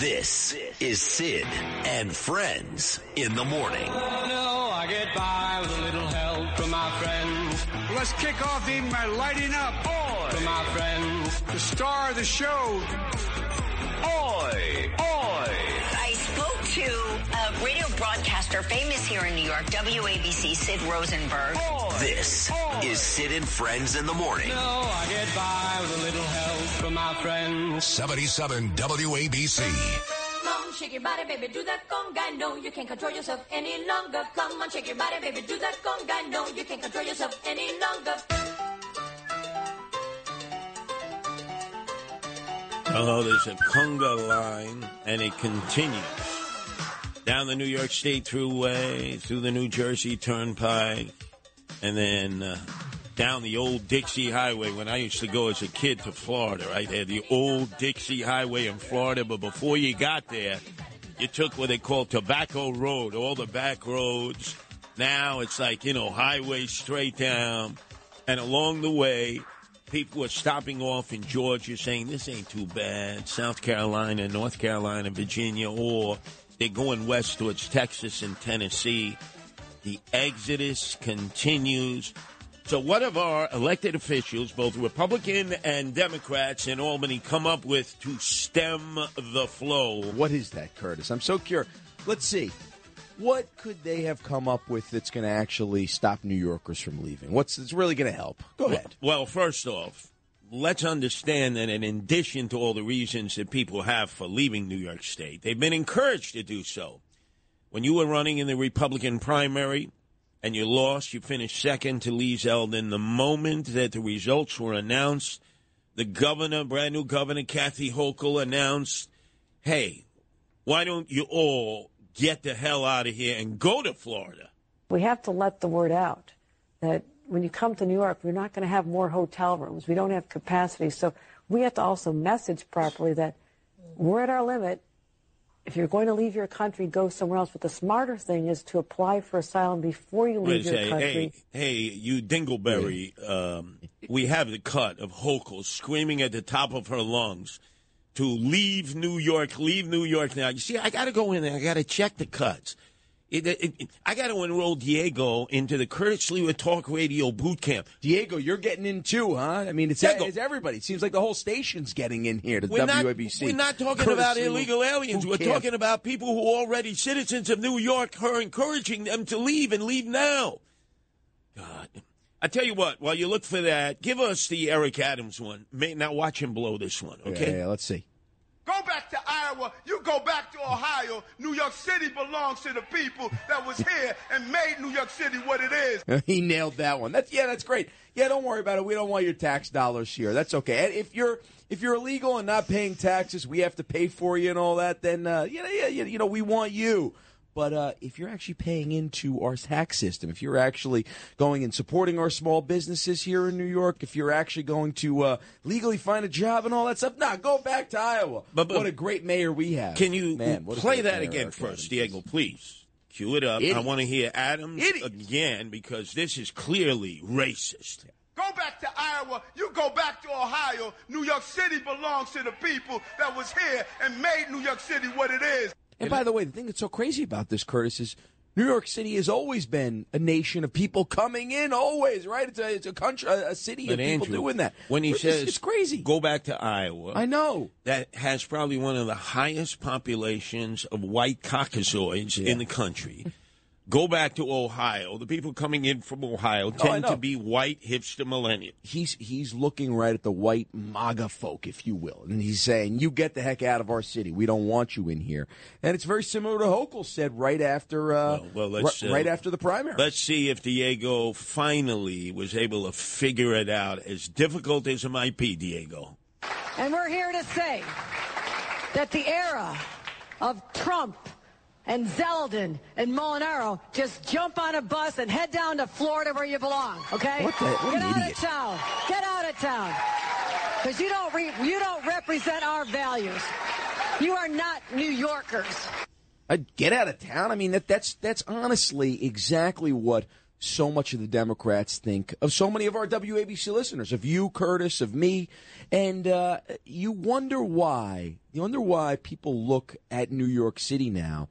This is Sid and Friends in the morning. Oh, no, I get by with a little help from my friends. Let's kick off the evening by lighting up. Oi! From my friends. The star of the show. Oi! Oi! I spoke to a radio broadcaster famous here in New York, WABC, Sid Rosenberg. This is Sid and Friends in the morning. No, I get by with a little help from my friends. 77 WABC. Come on, shake your body, baby, do that conga. No, you can't control yourself any longer. Come on, shake your body, baby, do that conga. No, you can't control yourself any longer. Oh, there's a conga line, and it continues down the New York State Thruway, through the New Jersey Turnpike, and then uh, down the old Dixie Highway. When I used to go as a kid to Florida, right had the old Dixie Highway in Florida. But before you got there, you took what they call Tobacco Road, all the back roads. Now it's like you know highway straight down, and along the way people are stopping off in Georgia saying this ain't too bad. South Carolina, North Carolina, Virginia, or they're going west towards Texas and Tennessee. The exodus continues. So, what have our elected officials, both Republican and Democrats in Albany, come up with to stem the flow? What is that, Curtis? I'm so curious. Let's see. What could they have come up with that's going to actually stop New Yorkers from leaving? What's it's really going to help? Go ahead. Well, first off, let's understand that in addition to all the reasons that people have for leaving New York State, they've been encouraged to do so. When you were running in the Republican primary and you lost, you finished second to Lee Zeldin. The moment that the results were announced, the governor, brand new governor, Kathy Hochul, announced, hey, why don't you all get the hell out of here and go to Florida? We have to let the word out that when you come to New York, we're not going to have more hotel rooms. We don't have capacity. So we have to also message properly that we're at our limit. If you're going to leave your country, go somewhere else. But the smarter thing is to apply for asylum before you leave Wait, your say, country. hey, hey, you Dingleberry, um, we have the cut of Hochul screaming at the top of her lungs to leave New York, leave New York now. You see, I got to go in there. I got to check the cuts. It, it, it- I got to enroll Diego into the Curtis Sliwa Talk Radio boot camp. Diego, you're getting in too, huh? I mean, it's, Diego. it's everybody. It seems like the whole station's getting in here to We're not, WABC. we're not talking Curtis about Lewa illegal aliens. We're camp. talking about people who are already citizens of New York who are encouraging them to leave and leave now. God. I tell you what, while you look for that, give us the Eric Adams one. May, now watch him blow this one, okay? Yeah, yeah, let's see. Go back to Iowa. You go back to Ohio. New York City belongs to the people that was here and made New York City what it is. he nailed that one. That's yeah, that's great. Yeah, don't worry about it. We don't want your tax dollars here. That's okay. And if you're if you're illegal and not paying taxes, we have to pay for you and all that. Then uh, yeah, you know, we want you. But uh, if you're actually paying into our tax system, if you're actually going and supporting our small businesses here in New York, if you're actually going to uh, legally find a job and all that stuff, nah, go back to Iowa. But- but- what a great mayor we have. Can you Man, what play that again Eric first, Diego, please? Cue it up. I want to hear Adams Idiot. again because this is clearly racist. Go back to Iowa. You go back to Ohio. New York City belongs to the people that was here and made New York City what it is. And by the way, the thing that's so crazy about this, Curtis, is New York City has always been a nation of people coming in. Always, right? It's a, it's a country, a, a city of people Andrew, doing that. when he says it's crazy, go back to Iowa, I know. that has probably one of the highest populations of white Caucasoids in the country. Go back to Ohio. The people coming in from Ohio Oh, tend know. to be white hipster millennials. He's he's looking right at the white MAGA folk, if you will, and he's saying, "You get the heck out of our city. We don't want you in here." And it's very similar to Hochul said right after, uh, Well, well, let's, ri- uh, right after the primary. Let's see if Diego finally was able to figure it out, as difficult as it might be, Diego. And we're here to say that the era of Trump and Zeldin and Molinaro just jump on a bus and head down to Florida where you belong, okay? What the- what Get out idiot. of town. Get out of town. Because you don't re- you don't represent our values. You are not New Yorkers. Uh, get out of town. I mean, that, that's that's honestly exactly what so much of the Democrats think of so many of our WABC listeners, of you, Curtis, of me, and uh, you wonder why. You wonder why people look at New York City now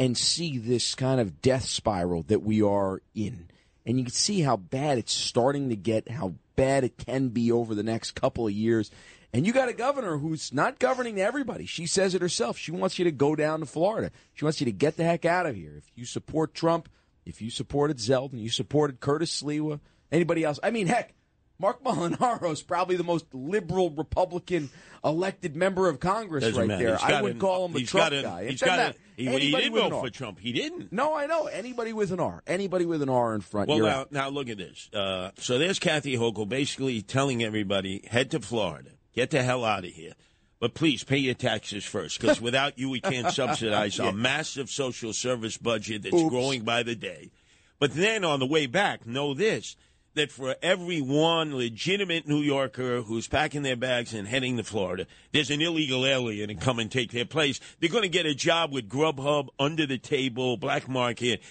and see this kind of death spiral that we are in, and you can see how bad it's starting to get, how bad it can be over the next couple of years. And you got a governor who's not governing everybody. She says it herself. She wants you to go down to Florida. She wants you to get the heck out of here. If you support Trump, if you supported Zeldin, you supported Curtis Sliwa, anybody else. I mean, heck, Marc Molinaro is probably the most liberal Republican elected member of Congress Doesn't right matter. there. He's I would an- call him a Trump an- guy. He's got a- he- he did vote for Trump. He didn't. No, I know. Anybody with an R. Anybody with an R in front. Well, now, out. now look at this. Uh, so there's Kathy Hochul basically telling everybody, head to Florida, get the hell out of here. But please pay your taxes first, because without you, we can't subsidize Yeah. a massive social service budget that's Oops. growing by the day. But then on the way back, know this that for every one legitimate New Yorker who's packing their bags and heading to Florida, there's an illegal alien to come and take their place. They're going to get a job with Grubhub, under the table, black market.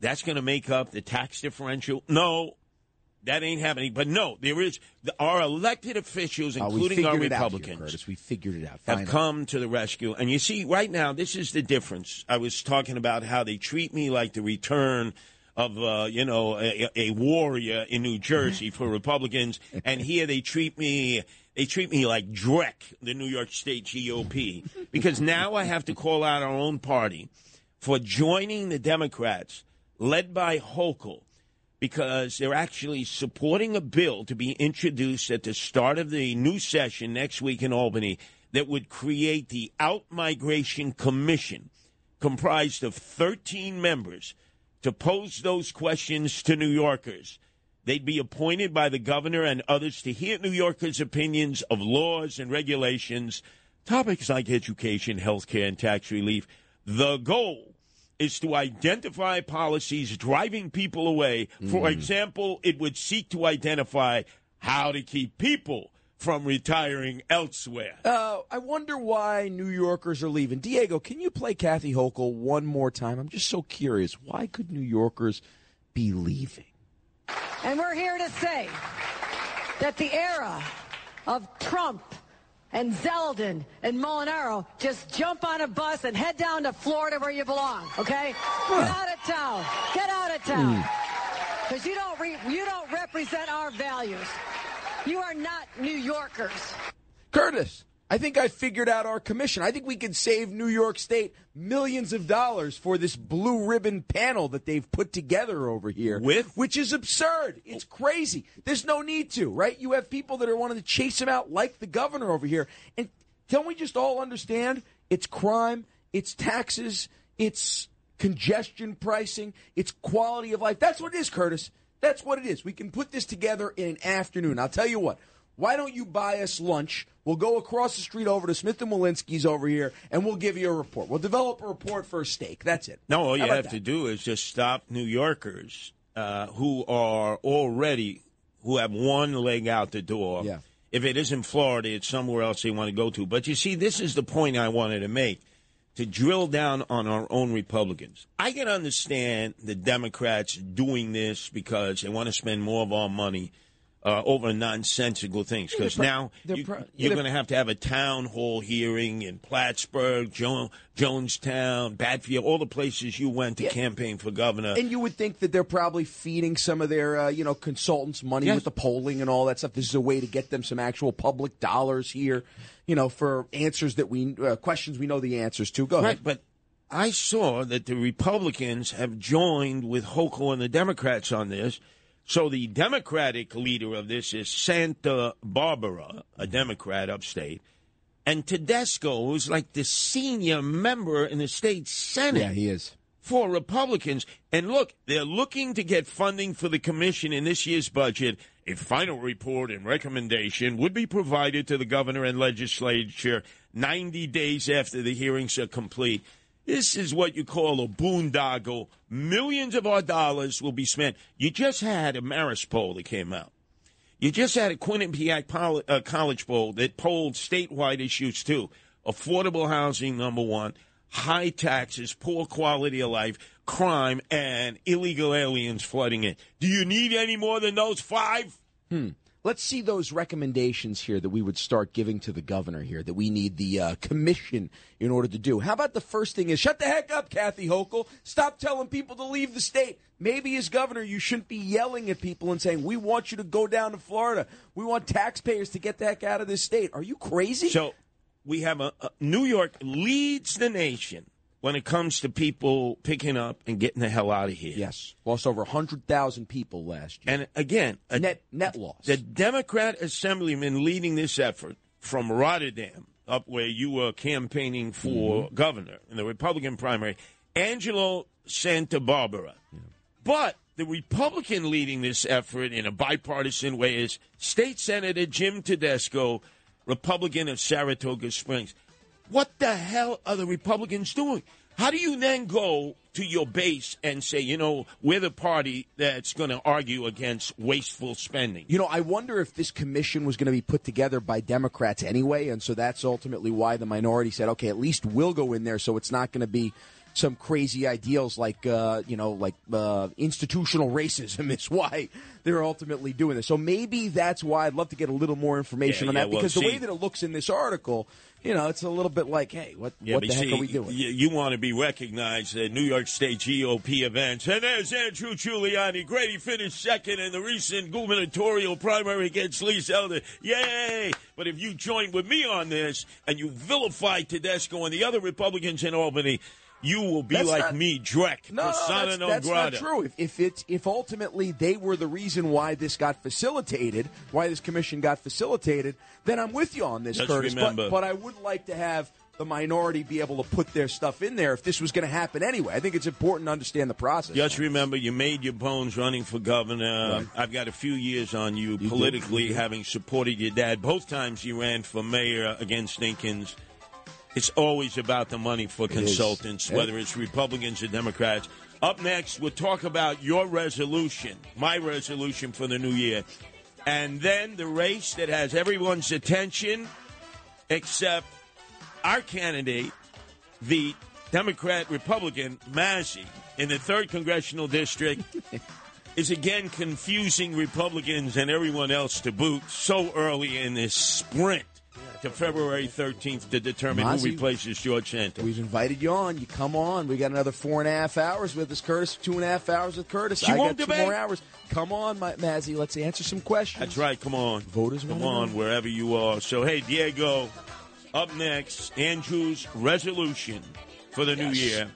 That's going to make up the tax differential? No, that ain't happening. But no, there is. Our elected officials, Uh, including our out here, Republicans, Curtis. We figured it out. have come to the rescue. And you see, right now, this is the difference. I was talking about how they treat me like the return of, uh, you know, a, a warrior in New Jersey for Republicans, and here they treat me. They treat me like Drek, the New York State GOP, because now I have to call out our own party for joining the Democrats, led by Hochul, because they're actually supporting a bill to be introduced at the start of the new session next week in Albany that would create the Outmigration Commission, comprised of 13 members, to pose those questions to New Yorkers. They'd be appointed by the governor and others to hear New Yorkers' opinions of laws and regulations, topics like education, health care, and tax relief. The goal is to identify policies driving people away. For mm-hmm. example, it would seek to identify how to keep people from retiring elsewhere. Uh, I wonder why New Yorkers are leaving. Diego, can you play Kathy Hochul one more time? I'm just so curious. Why could New Yorkers be leaving? And we're here to say that the era of Trump and Zeldin and Molinaro just jump on a bus and head down to Florida where you belong, okay? Get out of town. Get out of town. Because you don't re- you don't represent our values. You are not New Yorkers. Curtis, I think I figured out our commission. I think we could save New York State millions of dollars for this blue ribbon panel that they've put together over here. With? Which is absurd. It's crazy. There's no need to, right? You have people that are wanting to chase him out like the governor over here. And can we just all understand it's crime, it's taxes, it's congestion pricing, it's quality of life. That's what it is, Curtis. That's what it is. We can put this together in an afternoon. I'll tell you what. Why don't you buy us lunch? We'll go across the street over to Smith and Wollensky's over here, and we'll give you a report. We'll develop a report for a steak. That's it. No, all you How have that? to do is just stop New Yorkers uh, who are already who have one leg out the door. Yeah. If it isn't Florida, it's somewhere else they want to go to. But you see, this is the point I wanted to make to drill down on our own Republicans. I can understand the Democrats doing this because they want to spend more of our money uh, over nonsensical things. Because pro- now you, you're going to have to have a town hall hearing in Plattsburgh, jo- Jonestown, Batfield, all the places you went to campaign for governor. And you would think that they're probably feeding some of their, uh, you know, consultants money Yes. with the polling and all that stuff. This is a way to get them some actual public dollars here, you know, for answers that we, uh, questions we know the answers to. Go ahead. But I saw that the Republicans have joined with Hochul and the Democrats on this. So the Democratic leader of this is Santabarbara, a Democrat upstate. And Tedisco, who's like the senior member in the state Senate Yeah, he is. for Republicans. And look, they're looking to get funding for the commission in this year's budget. A final report and recommendation would be provided to the governor and legislature 90 days after the hearings are complete. This is what you call a boondoggle. Millions of our dollars will be spent. You just had a Marist poll that came out. You just had a Quinnipiac uh, College poll that polled statewide issues too. Affordable housing, number one. high taxes, poor quality of life, crime, and illegal aliens flooding in. Do you need any more than those five? Hmm. Let's see those recommendations here that we would start giving to the governor here that we need the uh, commission in order to do. How about the first thing is shut the heck up, Kathy Hochul. Stop telling people to leave the state. Maybe as governor, you shouldn't be yelling at people and saying, we want you to go down to Florida. We want taxpayers to get the heck out of this state. Are you crazy? So we have a, a New York leads the nation when it comes to people picking up and getting the hell out of here. Yes, lost over hundred thousand people last year. And again, a, net net loss. The Democrat assemblyman leading this effort from Rotterdam, up where you were campaigning for Mm-hmm. governor in the Republican primary, Angelo Santabarbara. But the Republican leading this effort in a bipartisan way is State Senator Jim Tedisco, Republican of Saratoga Springs. What the hell are the Republicans doing? How do you then go to your base and say, you know, we're the party that's going to argue against wasteful spending? You know, I wonder if this commission was going to be put together by Democrats anyway, and so that's ultimately why the minority said, okay, at least we'll go in there, so it's not going to be some crazy ideals like, uh, you know, like uh, institutional racism is why they're ultimately doing this. So maybe that's why I'd love to get a little more information Yeah, on yeah, that well, because the see- way that it looks in this article, you know, it's a little bit like, hey, what, Yeah, what the heck see, are we doing? You, you want to be recognized at New York State GOP events. And there's Andrew Giuliani. Great, he finished second in the recent gubernatorial primary against Lee Zeldin. Yay! But if you join with me on this and you vilify Tedisco and the other Republicans in Albany, you will be That's like not- me, Drek, No, no, persona that's, non that's not true. If, if it's if ultimately they were the reason why this got facilitated, why this commission got facilitated, then I'm with you on this, Just Curtis. remember- But, but I would like to have the minority be able to put their stuff in there if this was going to happen anyway. I think it's important to understand the process. Just remember, you made your bones running for governor. I've got a few years on you, politically, you did. having supported your dad. Both times you ran for mayor against Dinkins. It's always about the money for consultants, Yeah. whether it's Republicans or Democrats. Up next, we'll talk about your resolution, my resolution for the new year. And then the race that has everyone's attention, except our candidate, the Democrat Republican Mazi in the third congressional district is again confusing Republicans and everyone else to boot so early in this sprint to February 13th to determine who replaces George Santos. We've invited you on. You come on. We got another four and a half hours with us, Curtis. Two and a half hours with Curtis. She I won't got two more hours. Come on, my, Mazi. Let's answer some questions. That's right. Come on. Voters Come on, know. wherever you are. So, hey, Diego, up next, Andrew's resolution for the new year.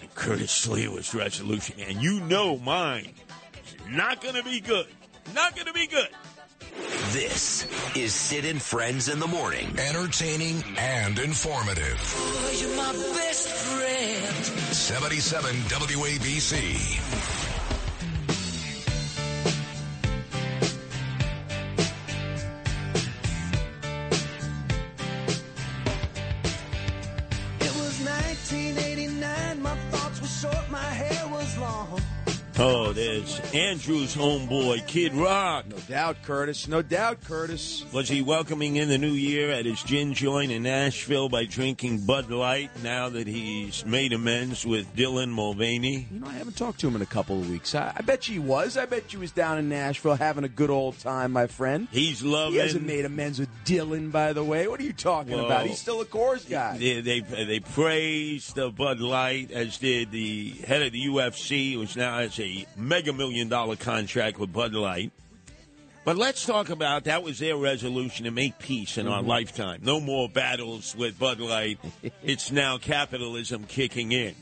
And Curtis Sliwa's resolution. And you know mine is not going to be good. Not going to be good. This is Sid and Friends in the Morning. Entertaining and informative. You're my best friend. 77 WABC. Oh, there's Andrew's homeboy, Kid Rock. No doubt, Curtis. No doubt, Curtis. Was he welcoming in the new year at his gin joint in Nashville by drinking Bud Light now that he's made amends with Dylan Mulvaney? You know, I haven't talked to him in a couple of weeks. I, I bet you he was. I bet you he was down in Nashville having a good old time, my friend. He's loving. He hasn't made amends with Dylan, by the way. What are you talking Whoa. about? He's still a Coors guy. They, they they praised the Bud Light, as did the head of the UFC, who now has a mega million dollar contract with Bud Light. But let's talk about that was their resolution to make peace in our Mm-hmm. lifetime. No more battles with Bud Light. it's now capitalism kicking in.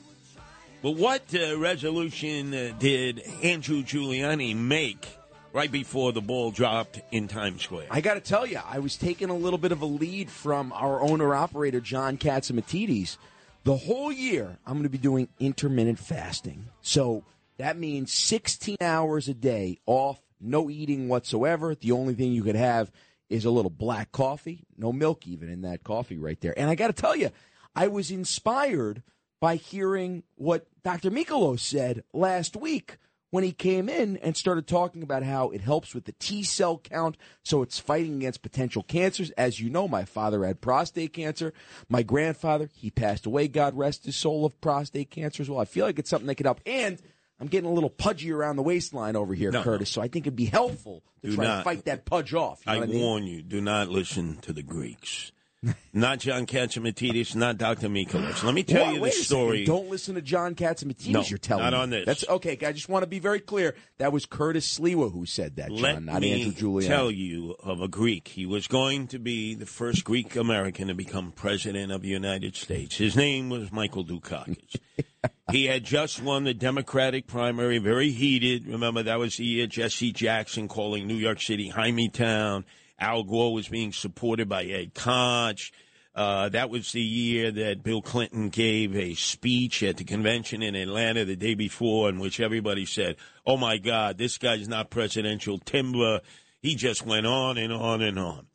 But what uh, resolution uh, did Andrew Giuliani make right before the ball dropped in Times Square? I got to tell you, I was taking a little bit of a lead from our owner operator, John Catsimatidis. The whole year, I'm going to be doing intermittent fasting. So that means 16 hours a day off, no eating whatsoever. The only thing you could have is a little black coffee, no milk even in that coffee right there. And I got to tell you, I was inspired by hearing what Dr. Mikolos said last week when he came in and started talking about how it helps with the T cell count, so it's fighting against potential cancers. As you know, my father had prostate cancer. My grandfather, he passed away, God rest his soul, of prostate cancer as well. I feel like it's something that could help. And I'm getting a little pudgy around the waistline over here, No. Curtis, so I think it'd be helpful to Do try not. to fight that pudge off. You know I I mean? warn you, do not listen to the Greeks. not John Catsimatidis, not Dr. Mikolos. Let me tell Wha- you the story. Don't listen to John Catsimatidis. No, you're telling not on this. That's okay. I just want to be very clear. That was Curtis Sliwa who said that, John, Let not me Andrew Giuliani. tell you of a Greek. He was going to be the first Greek American to become president of the United States. His name was Michael Dukakis. he had just won the Democratic primary, very heated. Remember, that was the year Jesse Jackson calling New York City Hymietown. Al Gore was being supported by Ed Koch. Uh, that was the year that Bill Clinton gave a speech at the convention in Atlanta the day before, in which everybody said, "Oh my God, this guy's not presidential timber." He just went on and on and on.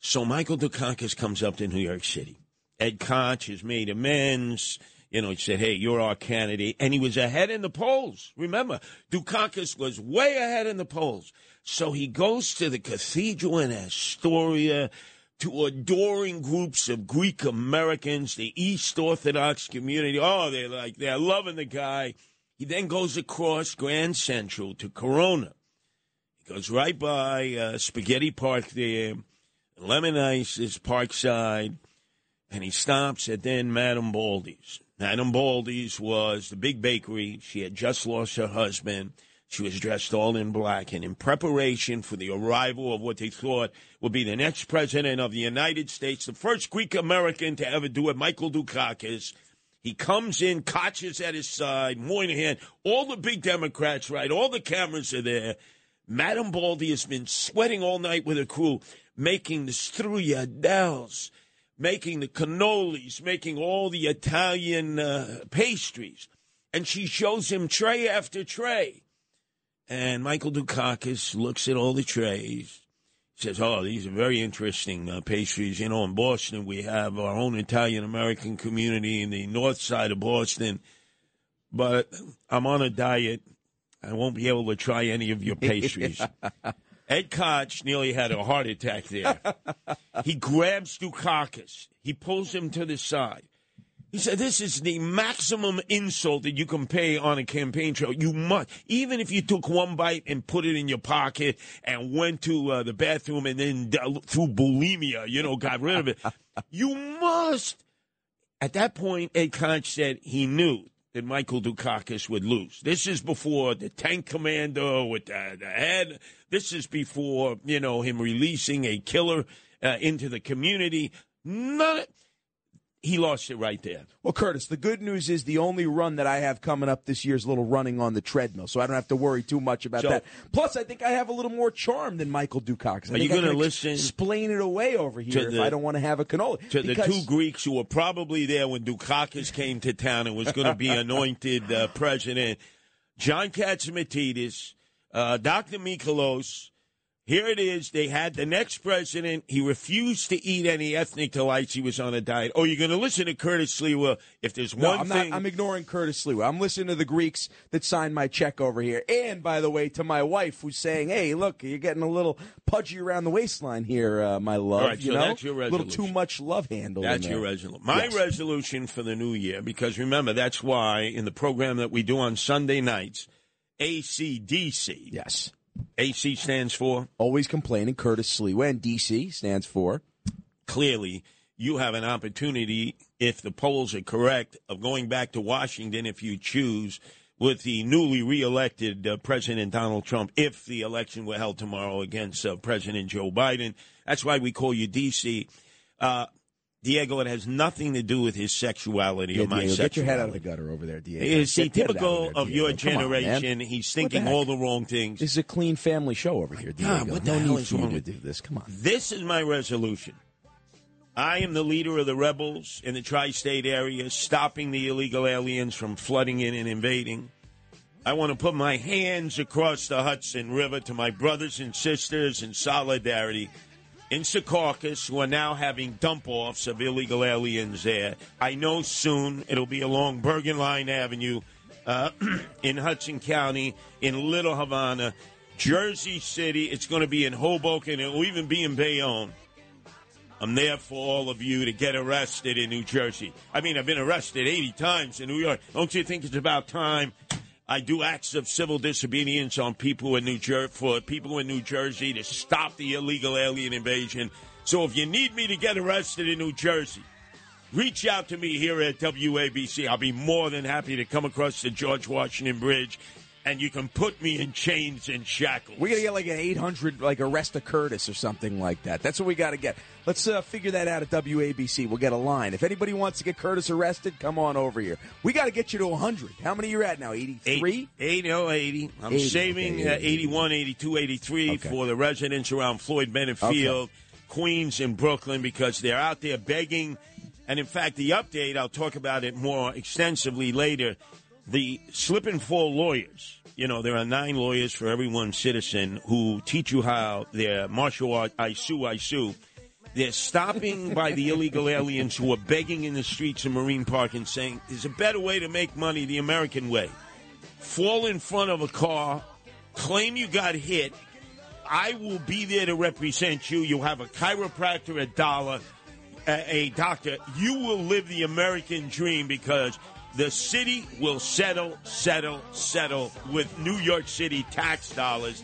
So Michael Dukakis comes up to New York City. Ed Koch has made amends. You know, he said, "Hey, you're our candidate," and he was ahead in the polls. Remember, Dukakis was way ahead in the polls. So he goes to the cathedral in Astoria to adoring groups of Greek Americans, the East Orthodox community. Oh, they're like they're loving the guy. He then goes across Grand Central to Corona. He goes right by uh, Spaghetti Park there. Lemon Ice is Parkside, and he stops at then Madame Baldy's. Madame Baldy's was the big bakery. She had just lost her husband. She was dressed all in black, and in preparation for the arrival of what they thought would be the next president of the United States, the first Greek American to ever do it, Michael Dukakis. He comes in, Koch is at his side, Moynihan, all the big Democrats, right? All the cameras are there. Madame Baldy has been sweating all night with her crew, making the struyadels, making the cannolis, making all the Italian uh, pastries. And she shows him tray after tray. And Michael Dukakis looks at all the trays, says, Oh, these are very interesting uh, pastries. You know, in Boston, we have our own Italian American community in the north side of Boston. But I'm on a diet. I won't be able to try any of your pastries. Ed Koch nearly had a heart attack there. he grabs Dukakis. He pulls him to the side. He said, This is the maximum insult that you can pay on a campaign trail. You must, even if you took one bite and put it in your pocket and went to uh, the bathroom and then d- through bulimia, you know, got rid of it, you must. At that point, Ed Koch said he knew that Michael Dukakis would lose. This is before the tank commander with the, the head. This is before, you know, him releasing a killer uh, into the community. None. He lost it right there. Well, Curtis, the good news is the only run that I have coming up this year is a little running on the treadmill, so I don't have to worry too much about So- that. Plus, I think I have a little more charm than Michael Dukakis. I Are you I gonna listen Explain it away over here to if the- I don't want to have a cannoli. to the two Greeks who were probably there when Dukakis came to town and was going to be anointed uh, president, John Catsimatidis, uh, Dr. Mikolos. Here it is. They had the next president. He refused to eat any ethnic delights. He was on a diet. Oh, you're going to listen to Curtis Sliwa if there's No, one I'm thing. not. I'm ignoring Curtis Sliwa. I'm listening to the Greeks that signed my check over here, and by the way, to my wife who's saying, "Hey, look, you're getting a little pudgy around the waistline here, uh, my love." All right, you so know, that's your resolution. a little too much love handle. That's your resolution. My Yes. resolution for the new year, because remember, that's why in the program that we do on Sunday nights, ACDC. Yes. AC stands for? Always complaining. Curtis Sliwa, and DC stands for. Clearly, you have an opportunity, if the polls are correct, of going back to Washington if you choose with the newly reelected uh, President Donald Trump, if the election were held tomorrow against uh, President Joe Biden. That's why we call you DC. Uh, Diego, it has nothing to do with his sexuality Yeah, or my Diego, sexuality. get your head out of the gutter over there, Diego. Is he Get- get it out typical there, of your Come on, generation? He's What the thinking all the wrong things. This is a clean family show over here, Diego. God, what the no hell is for you wrong to with- do this. Come on. This is my resolution. I am the leader of the rebels in the tri state area, stopping the illegal aliens from flooding in and invading. I want to put my hands across the Hudson River to my brothers and sisters in solidarity in Secaucus who are now having dump offs of illegal aliens there. I know soon it'll be along Bergenline Avenue. uh, in Hudson County, in Little Havana, Jersey City. It's going to be in Hoboken. It will even be in Bayonne. I'm there for all of you to get arrested in New Jersey. I mean, I've been arrested 80 times in New York. Don't you think it's about time I do acts of civil disobedience on people in New Jersey for people in New Jersey to stop the illegal alien invasion? So if you need me to get arrested in New Jersey, reach out to me here at WABC. I'll be more than happy to come across the George Washington Bridge and you can put me in chains and shackles. We got to get like an 800, like arrest a Curtis or something like that. That's what we got to get. Let's uh, figure that out at WABC. We'll get a line. If anybody wants to get Curtis arrested, come on over here. We got to get you to 100. How many you at now? 83? 80, oh, 80. I'm 80, saving okay, uh, 81, 82, 83 Okay. for the residents around Floyd Bennett Okay. Field, Queens, and Brooklyn because they're out there begging. And in fact, the update, I'll talk about it more extensively later. The slip and fall lawyers, you know, there are nine lawyers for every one citizen who teach you how their martial art, I sue, I sue. They're stopping by the illegal aliens who are begging in the streets of Marine Park and saying, there's a better way to make money the American way. Fall in front of a car, claim you got hit. I will be there to represent you. You'll have a chiropractor, a dollar, a, a doctor. You will live the American dream because the city will settle, settle, settle with New York City tax dollars.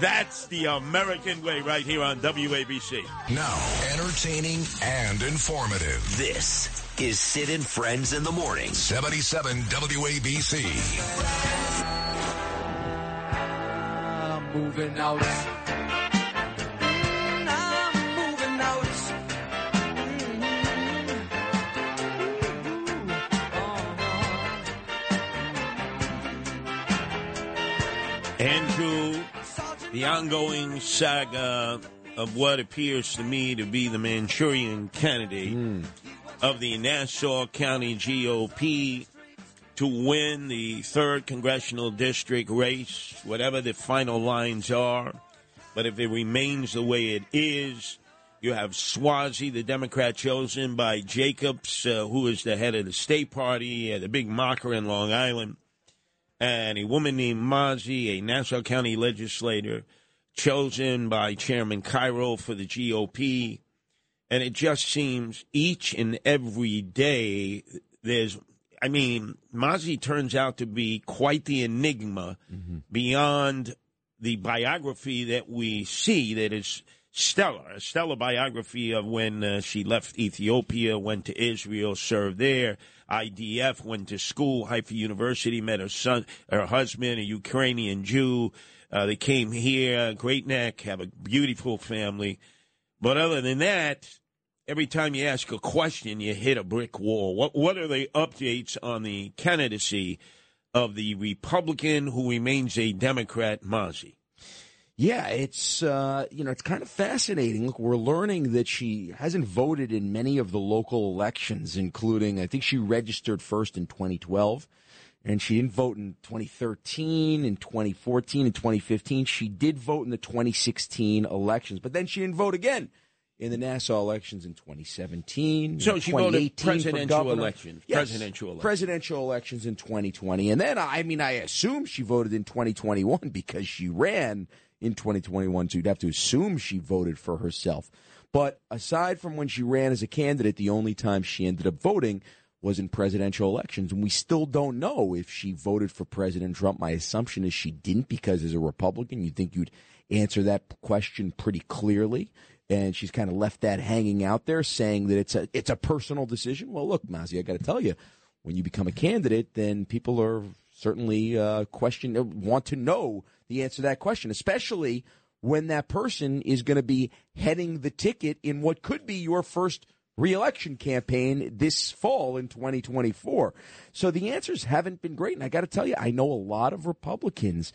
That's the American way right here on WABC. Now, entertaining and informative. This is Sid and Friends in the Morning. 77 WABC. I'm moving out. Andrew, the ongoing saga of what appears to me to be the Manchurian candidate of the Nassau County GOP to win the third congressional district race, whatever the final lines are. But if it remains the way it is, you have Suozzi, the Democrat chosen by Jacobs, uh, who is the head of the state party, uh, the big mocker in Long Island and a woman named Mazi, a Nassau County legislator, chosen by Chairman Cairo for the GOP. And it just seems each and every day there's, I mean, Mazi turns out to be quite the enigma mm-hmm. beyond the biography that we see that is stellar, a stellar biography of when uh, she left Ethiopia, went to Israel, served there. IDF went to school, Haifa University, met her son, her husband, a Ukrainian Jew. Uh, they came here, Great Neck, have a beautiful family. But other than that, every time you ask a question, you hit a brick wall. What what are the updates on the candidacy of the Republican who remains a Democrat, Mazi? Yeah, it's uh, you know it's kind of fascinating. Look, we're learning that she hasn't voted in many of the local elections, including I think she registered first in 2012, and she didn't vote in 2013, in 2014, and 2015. She did vote in the 2016 elections, but then she didn't vote again in the Nassau elections in 2017. So she voted 2018 for presidential elections, Yes, presidential elections. presidential elections in 2020, and then I mean I assume she voted in 2021 because she ran in 2021, so you'd have to assume she voted for herself. But aside from when she ran as a candidate, the only time she ended up voting was in presidential elections. And we still don't know if she voted for President Trump. My assumption is she didn't because as a Republican, you'd think you'd answer that question pretty clearly. And she's kind of left that hanging out there, saying that it's a it's a personal decision. Well, look, Mazi, I got to tell you, when you become a candidate, then people are certainly uh, question want to know the answer to that question, especially when that person is going to be heading the ticket in what could be your first reelection campaign this fall in 2024. So the answers haven't been great. And I got to tell you, I know a lot of Republicans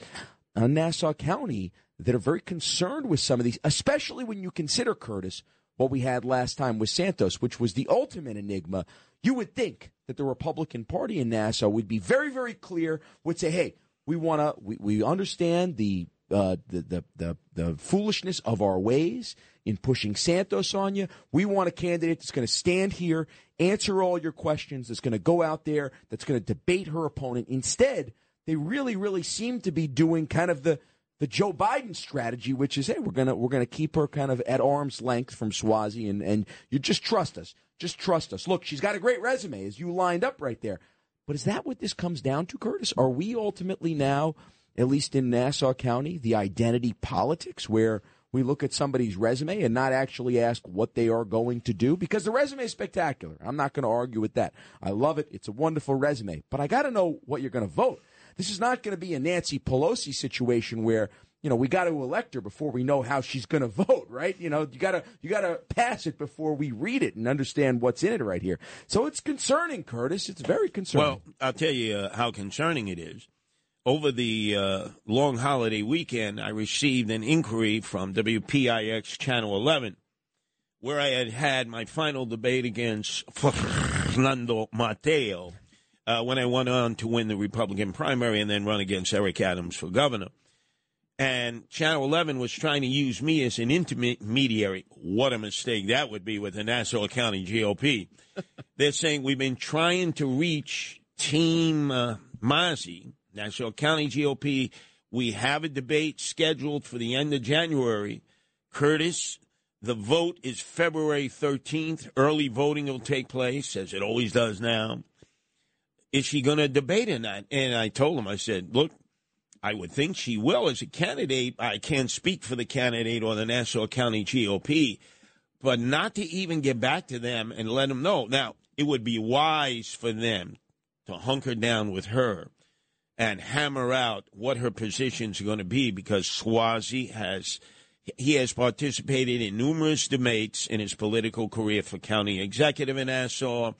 on Nassau County that are very concerned with some of these, especially when you consider, Curtis, what we had last time with Santos, which was the ultimate enigma. You would think that the Republican Party in Nassau would be very, very clear, would say, hey, we want to, we, we understand the uh, the, the the the foolishness of our ways in pushing Santos on you. We want a candidate that's going to stand here, answer all your questions, that's going to go out there, that's going to debate her opponent. Instead, they really, really seem to be doing kind of the the Joe Biden strategy, which is, hey, we're gonna we're gonna keep her kind of at arm's length from Suozzi, and and you just trust us, just trust us. Look, she's got a great resume, as you lined up right there. But is that what this comes down to, Curtis? Are we ultimately now, at least in Nassau County, the identity politics where we look at somebody's resume and not actually ask what they are going to do? Because the resume is spectacular. I'm not going to argue with that. I love it. It's a wonderful resume. But I got to know what you're going to vote. This is not going to be a Nancy Pelosi situation where you know we got to elect her before we know how she's going to vote, right? You know, you got to you got to pass it before we read it and understand what's in it right here. So it's concerning, Curtis. It's very concerning. Well, I'll tell you uh, how concerning it is. Over the uh, long holiday weekend, I received an inquiry from WPIX Channel 11 where I had had my final debate against Fernando Mateo uh, when I went on to win the Republican primary and then run against Eric Adams for governor. And Channel 11 was trying to use me as an intermediary. What a mistake that would be with the Nassau County GOP. They're saying we've been trying to reach Team uh, Mazi, Nassau County GOP. We have a debate scheduled for the end of January. Curtis, the vote is February 13th. Early voting will take place, as it always does now. Is she going to debate in that? And I told him, I said, look, I would think she will as a candidate. I can't speak for the candidate or the Nassau County GOP, but not to even get back to them and let them know. Now, it would be wise for them to hunker down with her and hammer out what her positions are going to be because Suozzi has he has participated in numerous debates in his political career for county executive in Nassau,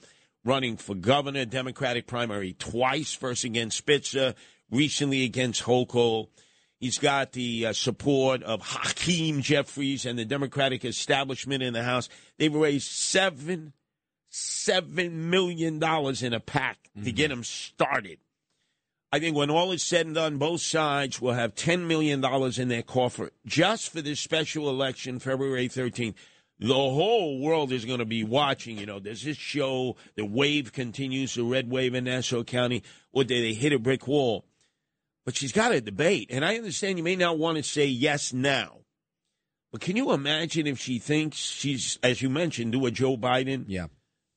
running for governor, Democratic primary twice, first against Spitzer, recently against Hochul. He's got the uh, support of Hakeem Jeffries and the Democratic establishment in the House. They've raised seven, seven million dollars in a pack mm-hmm. to get him started. I think when all is said and done, both sides will have $10 million in their coffer just for this special election, February 13th. The whole world is going to be watching. You know, does this show the wave continues, the red wave in Nassau County, or did they hit a brick wall? But she's got a debate. And I understand you may not want to say yes now. But can you imagine if she thinks she's, as you mentioned, do a Joe Biden? Yeah.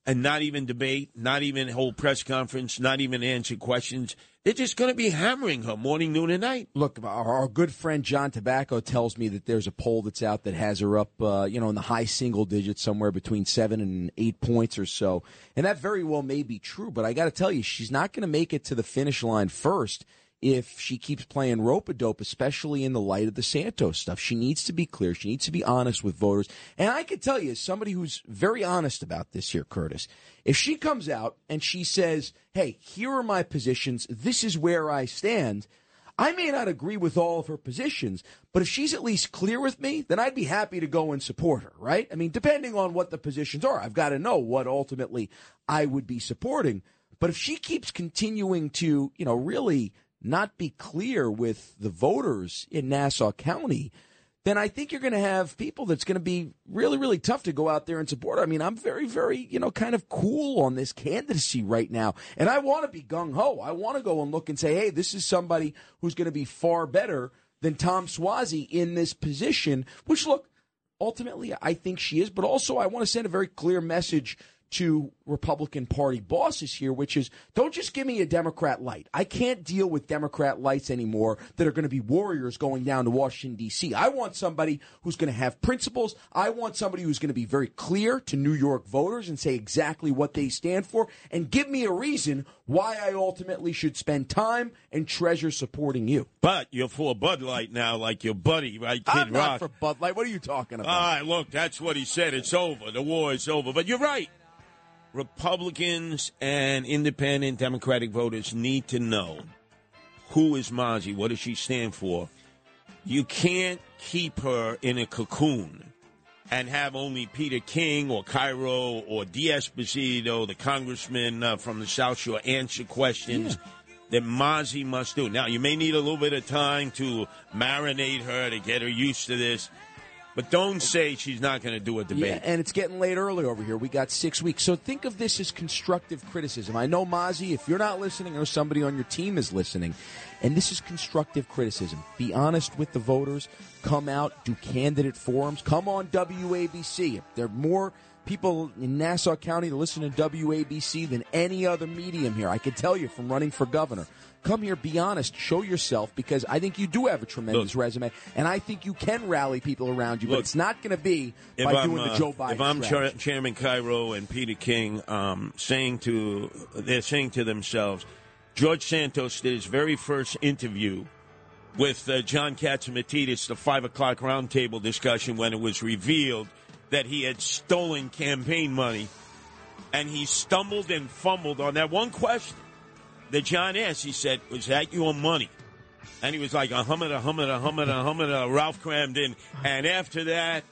And not even debate, not even hold press conference, not even answer questions. They're just going to be hammering her morning, noon, and night. Look, our, our, good friend John Tabacco tells me that there's a poll that's out that has her up, uh, you know, in the high single digits, somewhere between seven and eight points or so. And that very well may be true, but I got to tell you, she's not going to make it to the finish line first if she keeps playing rope a dope, especially in the light of the Santos stuff. She needs to be clear. She needs to be honest with voters. And I can tell you, as somebody who's very honest about this here, Curtis, if she comes out and she says, hey, here are my positions, this is where I stand. I may not agree with all of her positions, but if she's at least clear with me, then I'd be happy to go and support her, right? I mean, depending on what the positions are, I've got to know what ultimately I would be supporting. But if she keeps continuing to, you know, really not be clear with the voters in Nassau County, then I think you're going to have people that's going to be really, really tough to go out there and support. I mean, I'm very, very, you know, kind of cool on this candidacy right now. And I want to be gung ho. I want to go and look and say, hey, this is somebody who's going to be far better than Tom Suozzi in this position, which, look, ultimately, I think she is. But also, I want to send a very clear message to Republican Party bosses here, which is don't just give me a Democrat light. I can't deal with Democrat lights anymore that are going to be warriors going down to Washington, D.C. I want somebody who's going to have principles. I want somebody who's going to be very clear to New York voters and say exactly what they stand for and give me a reason why I ultimately should spend time and treasure supporting you. But you're for Bud Light now, like your buddy, right, Kid I'm Rock? not for Bud Light. What are you talking about? All right, look, that's what he said. It's over. The war is over. But you're right. Republicans and independent Democratic voters need to know who is Mazi, what does she stand for. You can't keep her in a cocoon and have only Peter King or Cairo or D'Esposito, the congressman uh, from the South Shore, answer questions. Yeah. that Mazi must do. Now, you may need a little bit of time to marinate her to get her used to this, but don't say she's not going to do a debate. Yeah, and it's getting late early over here. We got six weeks. So think of this as constructive criticism. I know, Mazi, if you're not listening, I know somebody on your team is listening. And this is constructive criticism. Be honest with the voters. Come out, do candidate forums. Come on WABC. There are more people in Nassau County that listen to WABC than any other medium here, I can tell you from running for governor. Come here, be honest, show yourself because I think you do have a tremendous resume, and I think you can rally people around you. but Look, it's not going to be by I'm, doing the uh, Joe Biden. if I'm. Chairman Cairo and Peter King um, saying to they're saying to themselves, George Santos did his very first interview with uh, John Catsimatidis, the five o'clock roundtable discussion, when it was revealed that he had stolen campaign money, and he stumbled and fumbled on that one question that John asked. He said, "Was that your money?" And he was like, a hummin', a hummin', a hummin', a hummin', a Ralph crammed in. And after that,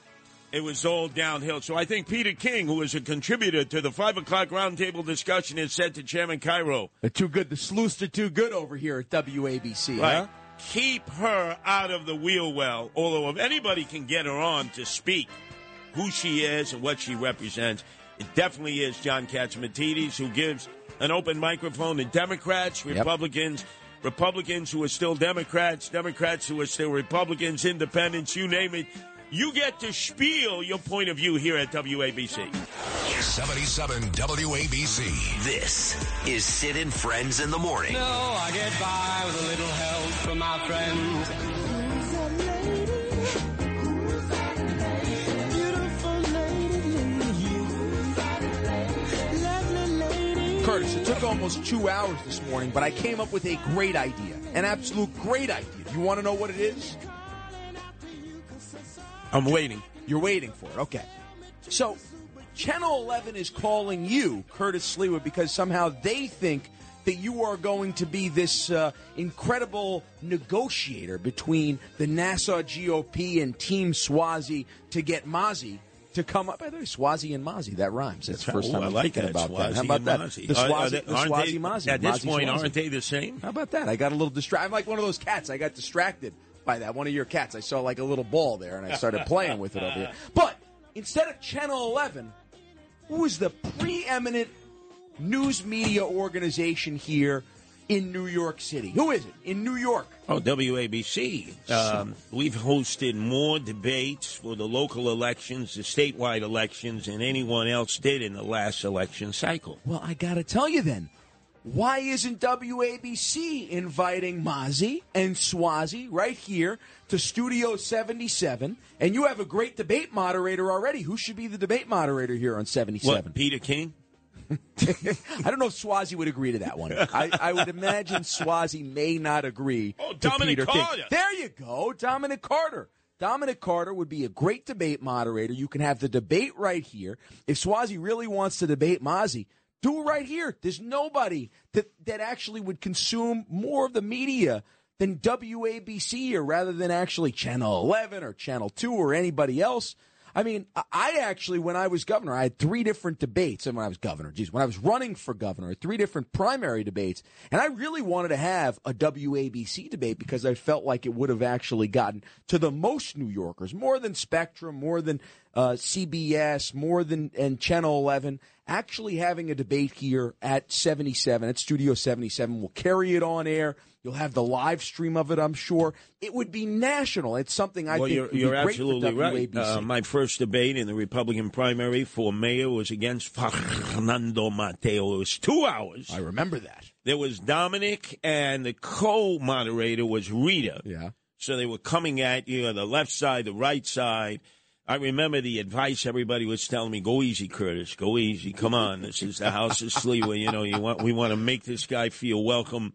it was all downhill. So I think Peter King, who was a contributor to the 5 o'clock roundtable discussion, has said to Chairman Cairo, They're too good. The sleuths are too good over here at WABC. right, huh? keep her out of the wheel well. Although if anybody can get her on to speak who she is and what she represents, it definitely is John Catsimatidis, who gives an open microphone to Democrats, Republicans, Republicans who are still Democrats, Democrats who are still Republicans, independents, you name it. You get to spiel your point of view here at WABC. 77 WABC. This is Sid and Friends in the morning. No, I get by with a little help from my friends. Curtis, it took almost two hours this morning, but I came up with a great idea. An absolute great idea. You want to know what it is? I'm waiting. You're waiting for it. Okay. So, Channel 11 is calling you, Curtis Sliwa, because somehow they think that you are going to be this uh, incredible negotiator between the Nassau GOP and Team Suozzi to get Mazi to come up. By the way, Suozzi and Mazi, that rhymes. That's the first time I I'm like thinking that. about that. How about that? Mazi. The Are- are Suozzi, they- the Suozzi they- Mazi. At this Mazi point, Suozzi. aren't they the same? How about that? I got a little distracted. I'm like one of those cats. I got distracted by that. One of your cats. I saw like a little ball there, and I started playing with it over here. But instead of Channel 11, who is the preeminent news media organization here in New York City? Who is it in New York? Oh, WABC. Um, we've hosted more debates for the local elections, the statewide elections, than anyone else did in the last election cycle. Well, I got to tell you then. Why isn't WABC inviting Mazi and Suozzi right here to Studio 77? And you have a great debate moderator already. Who should be the debate moderator here on 77? What, Peter King? I don't know if Suozzi would agree to that one. I, I would imagine Suozzi may not agree Oh, Dominic Peter King. Carter. There you go, Dominic Carter. Dominic Carter would be a great debate moderator. You can have the debate right here. If Suozzi really wants to debate Mazi, do it right here. There's nobody that, that actually would consume more of the media than WABC or rather than actually Channel 11 or Channel 2 or anybody else. I mean, I- actually, when I was governor, I had three different debates. And when I was governor, geez, when I was running for governor, three different primary debates. And I really wanted to have a WABC debate because I felt like it would have actually gotten to the most New Yorkers, more than Spectrum, more than uh, CBS, more than and Channel 11. Actually having a debate here at 77, at Studio 77, will carry it on air. You'll have the live stream of it, I'm sure. It would be national. It's something I well, think you're, would be you're absolutely right. Uh, my first debate in the Republican primary for mayor was against Fernando Mateo. It was two hours. I remember that. There was Dominic, and the co-moderator was Rita. Yeah. So they were coming at you on the left side, the right side. I remember the advice everybody was telling me: "Go easy, Curtis. Go easy. Come on. This is the house of Sliwa. You know, you want we want to make this guy feel welcome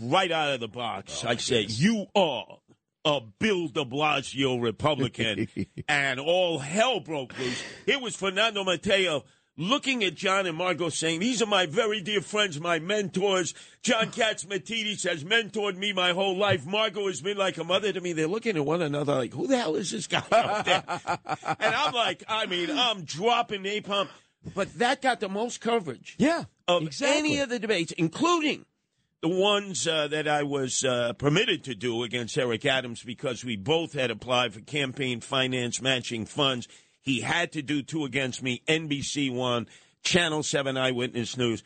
right out of the box." Oh, I said, "You are a Bill De Blasio Republican," and all hell broke loose. It was Fernando Mateo looking at John and Margot saying, These are my very dear friends, my mentors. John Catsimatidis has mentored me my whole life. Margot has been like a mother to me. They're looking at one another like, Who the hell is this guy out there? and I'm like, I mean, I'm dropping napalm. But that got the most coverage Yeah. of exactly. any of the debates, including the ones uh, that I was uh, permitted to do against Eric Adams because we both had applied for campaign finance matching funds. He had to do two against me. NBC One, Channel Seven Eyewitness News.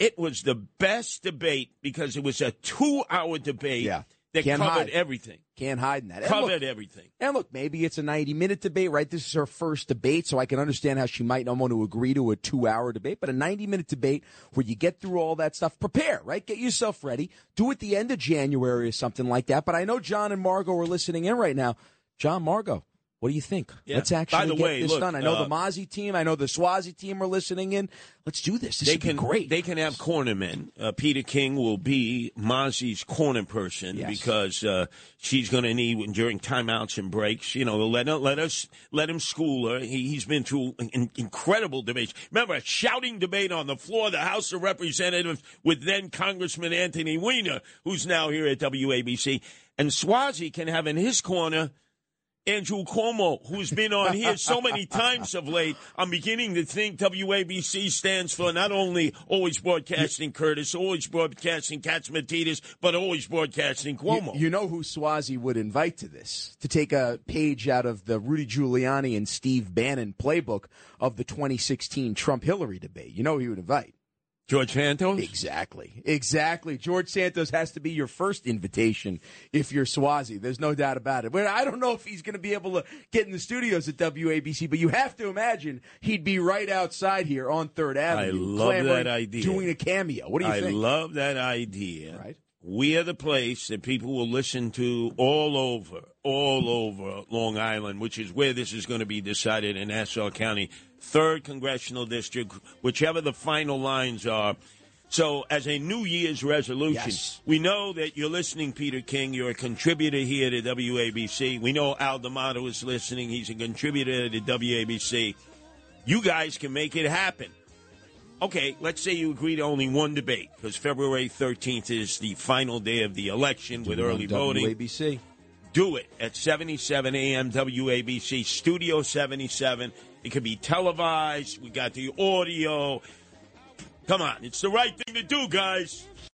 It was the best debate because it was a two-hour debate Yeah. Can't covered hide. everything. Can't hide in that. And Covered look- everything. And look, maybe it's a 90 minute debate, right? This is her first debate, so I can understand how she might not want to agree to a two hour debate, but a 90 minute debate where you get through all that stuff, prepare, right? Get yourself ready. Do it the end of January or something like that. But I know John and Margot are listening in right now. John, Margot, what do you think? Yeah. Let's By actually the get way, this look, done. I know uh, the Mazi team, I know the Suozzi team are listening in. Let's do this. This they can be great. They can have cornermen. Uh, Peter King will be Mazi's corner person Yes. because uh, she's going to need during timeouts and breaks. You know, let let us let him school her. He, he's been through in, incredible debates. Remember a shouting debate on the floor of the House of Representatives with then Congressman Anthony Weiner, who's now here at WABC, and Suozzi can have in his corner. Andrew Cuomo, who's been on here so many times of late, I'm beginning to think WABC stands for not only always broadcasting Curtis, always broadcasting Katz Catsimatidis, but always broadcasting Cuomo. You, you know who Suozzi would invite to this to take a page out of the Rudy Giuliani and Steve Bannon playbook of the 2016 Trump Hillary debate. You know who he would invite. George Santos? Exactly. Exactly. George Santos has to be your first invitation if you're Suozzi. There's no doubt about it. But I don't know if he's going to be able to get in the studios at WABC, but you have to imagine he'd be right outside here on Third Avenue. love that idea. Doing a cameo. What do you I think? I love that idea. Right. We are the place that people will listen to all over, all over Long Island, which is where this is going to be decided in Nassau County, third congressional district, whichever the final lines are. So, as a New Year's resolution, Yes. we know that you're listening, Peter King. You're a contributor here to WABC. We know Al D'Amato is listening. He's a contributor to WABC. You guys can make it happen. Okay, let's say you agree to only one debate because February 13th is the final day of the election with early voting. WABC. Do it at 77 AM WABC, Studio 77. It could be televised. We got the audio. Come on, it's the right thing to do, guys.